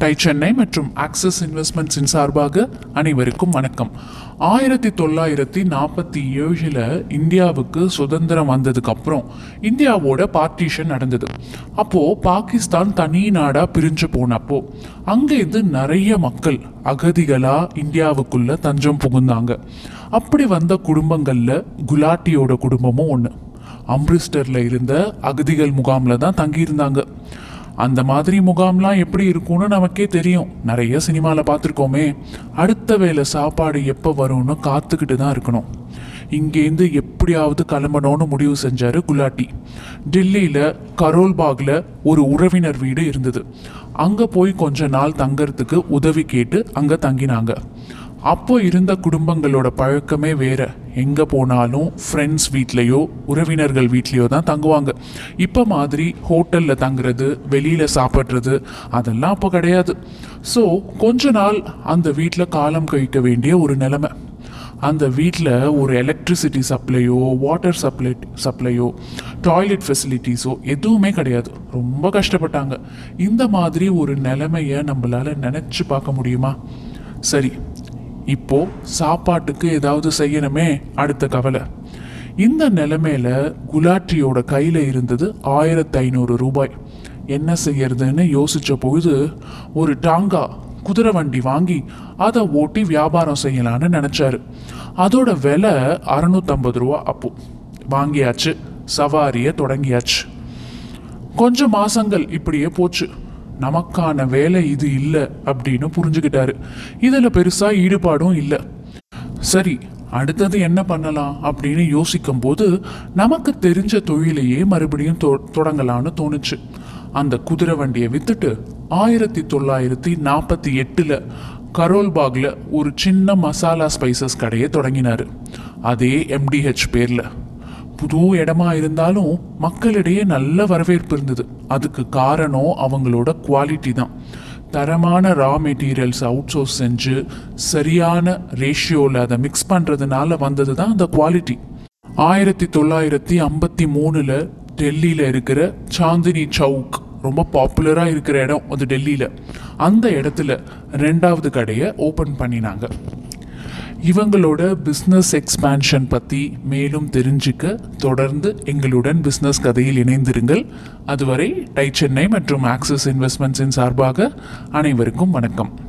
Tie Chennai மற்றும் axis இன்வெஸ்ட்மெண்ட்ஸின் சார்பாக அனைவருக்கும் வணக்கம். ஆயிரத்தி தொள்ளாயிரத்தி நாற்பத்தி ஏழில் இந்தியாவுக்கு சுதந்திரம் வந்ததுக்கப்புறம் இந்தியாவோட பார்ட்டிஷன் நடந்தது. அப்போது பாகிஸ்தான் தனி நாடாக பிரிஞ்சு போனப்போ அங்கேருந்து நிறைய மக்கள் அகதிகளாக இந்தியாவுக்குள்ளே தஞ்சம் புகுந்தாங்க. அப்படி வந்த குடும்பங்களில் குலாட்டியோட குடும்பமும் ஒன்று அம்ரிஸ்டரில் இருந்த அகதிகள் முகாமில் தான் தங்கியிருந்தாங்க. அந்த மாதிரி முகாம்லாம் எப்படி இருக்கும்னு நமக்கே தெரியும். நிறைய சினிமாவில் பார்த்துருக்கோமே. அடுத்த வேளை சாப்பாடு எப்போ வரும்னு காத்துக்கிட்டு தான் இருக்கணும். இங்கேருந்து எப்படியாவது கிளம்பணும்னு முடிவு செஞ்சார் குலாட்டி டெல்லியில் கரோல்பாகில் ஒரு உறவினர் வீடு இருந்தது. அங்கே போய் கொஞ்ச நாள் தங்கறதுக்கு உதவி கேட்டு அங்கே தங்கினாங்க. அப்போ இருந்த குடும்பங்களோட பழக்கமே வேற. எங்கே போனாலும் ஃப்ரெண்ட்ஸ் வீட்லேயோ உறவினர்கள் வீட்லேயோ தான் தங்குவாங்க. இப்போ மாதிரி ஹோட்டலில் தங்குறது வெளியில் சாப்பிட்றது அதெல்லாம் அப்போ கிடையாது. ஸோ கொஞ்ச நாள் அந்த வீட்டில் காலம் கழிக்க வேண்டிய ஒரு நிலைமை. அந்த வீட்டில் ஒரு எலக்ட்ரிசிட்டி சப்ளையோ வாட்டர் சப்ளை சப்ளையோ டாய்லெட் ஃபெசிலிட்டிஸோ எதுவுமே கிடையாது. ரொம்ப கஷ்டப்பட்டாங்க. இந்த மாதிரி ஒரு நிலைமையை நம்மளால் நினச்சி பார்க்க முடியுமா? சரி இப்போ சாப்பாட்டுக்கு ஏதாவது செய்யணுமே அடுத்த கவலை. இந்த நிலைமையில குலாட்டியோட கையில் இருந்தது ஆயிரத்தி ஐநூறு ரூபாய். என்ன செய்யறதுன்னு யோசிச்ச பொழுது ஒரு டாங்கா குதிரை வண்டி வாங்கி அதை ஓட்டி வியாபாரம் செய்யலான்னு நினைச்சாரு. அதோட விலை அறுநூத்தம்பது ரூபா அப்போ. வாங்கியாச்சு சவாரியை தொடங்கியாச்சு. கொஞ்சம் மாசங்கள் இப்படியே போச்சு. நமக்கான வேலை இது இல்லை அப்படின்னு புரிஞ்சுக்கிட்டாரு இதில் பெருசாக ஈடுபாடும் இல்லை. சரி அடுத்தது என்ன பண்ணலாம் அப்படின்னு யோசிக்கும் போது நமக்கு தெரிஞ்ச தொழிலையே மறுபடியும் தொ தொடங்கலாம்னு தோணுச்சு. அந்த குதிரை வண்டியை வித்துட்டு ஆயிரத்தி தொள்ளாயிரத்தி நாற்பத்தி எட்டில் கரோல்பாகில் ஒரு சின்ன மசாலா ஸ்பைசஸ் கடையை தொடங்கினார். அதே எம்டிஹெச் பேரில். புது இடமா இருந்தாலும் மக்களிடையே நல்ல வரவேற்பு இருந்தது. அதுக்கு காரணம் அவங்களோட குவாலிட்டி தான். தரமான ரா மெட்டீரியல்ஸ் அவுட் சோர்ஸ் செஞ்சு சரியான ரேஷியோவில் அதை மிக்ஸ் பண்ணுறதுனால வந்தது தான் அந்த குவாலிட்டி ஆயிரத்தி தொள்ளாயிரத்தி ஐம்பத்தி மூணில் டெல்லியில் இருக்கிற சாந்தினி சவுக் ரொம்ப பாப்புலராக இருக்கிற இடம் அது டெல்லியில். அந்த இடத்துல ரெண்டாவது கடையை ஓப்பன் பண்ணினாங்க. இவங்களோட பிஸ்னஸ் எக்ஸ்பேன்ஷன் பற்றி மேலும் தெரிஞ்சுக்க தொடர்ந்து எங்களுடன் பிஸ்னஸ் கதையில் இணைந்திருங்கள். அதுவரை டை சென்னை மற்றும் ஆக்சிஸ் இன்வெஸ்ட்மெண்ட்ஸின் சார்பாக அனைவருக்கும் வணக்கம்.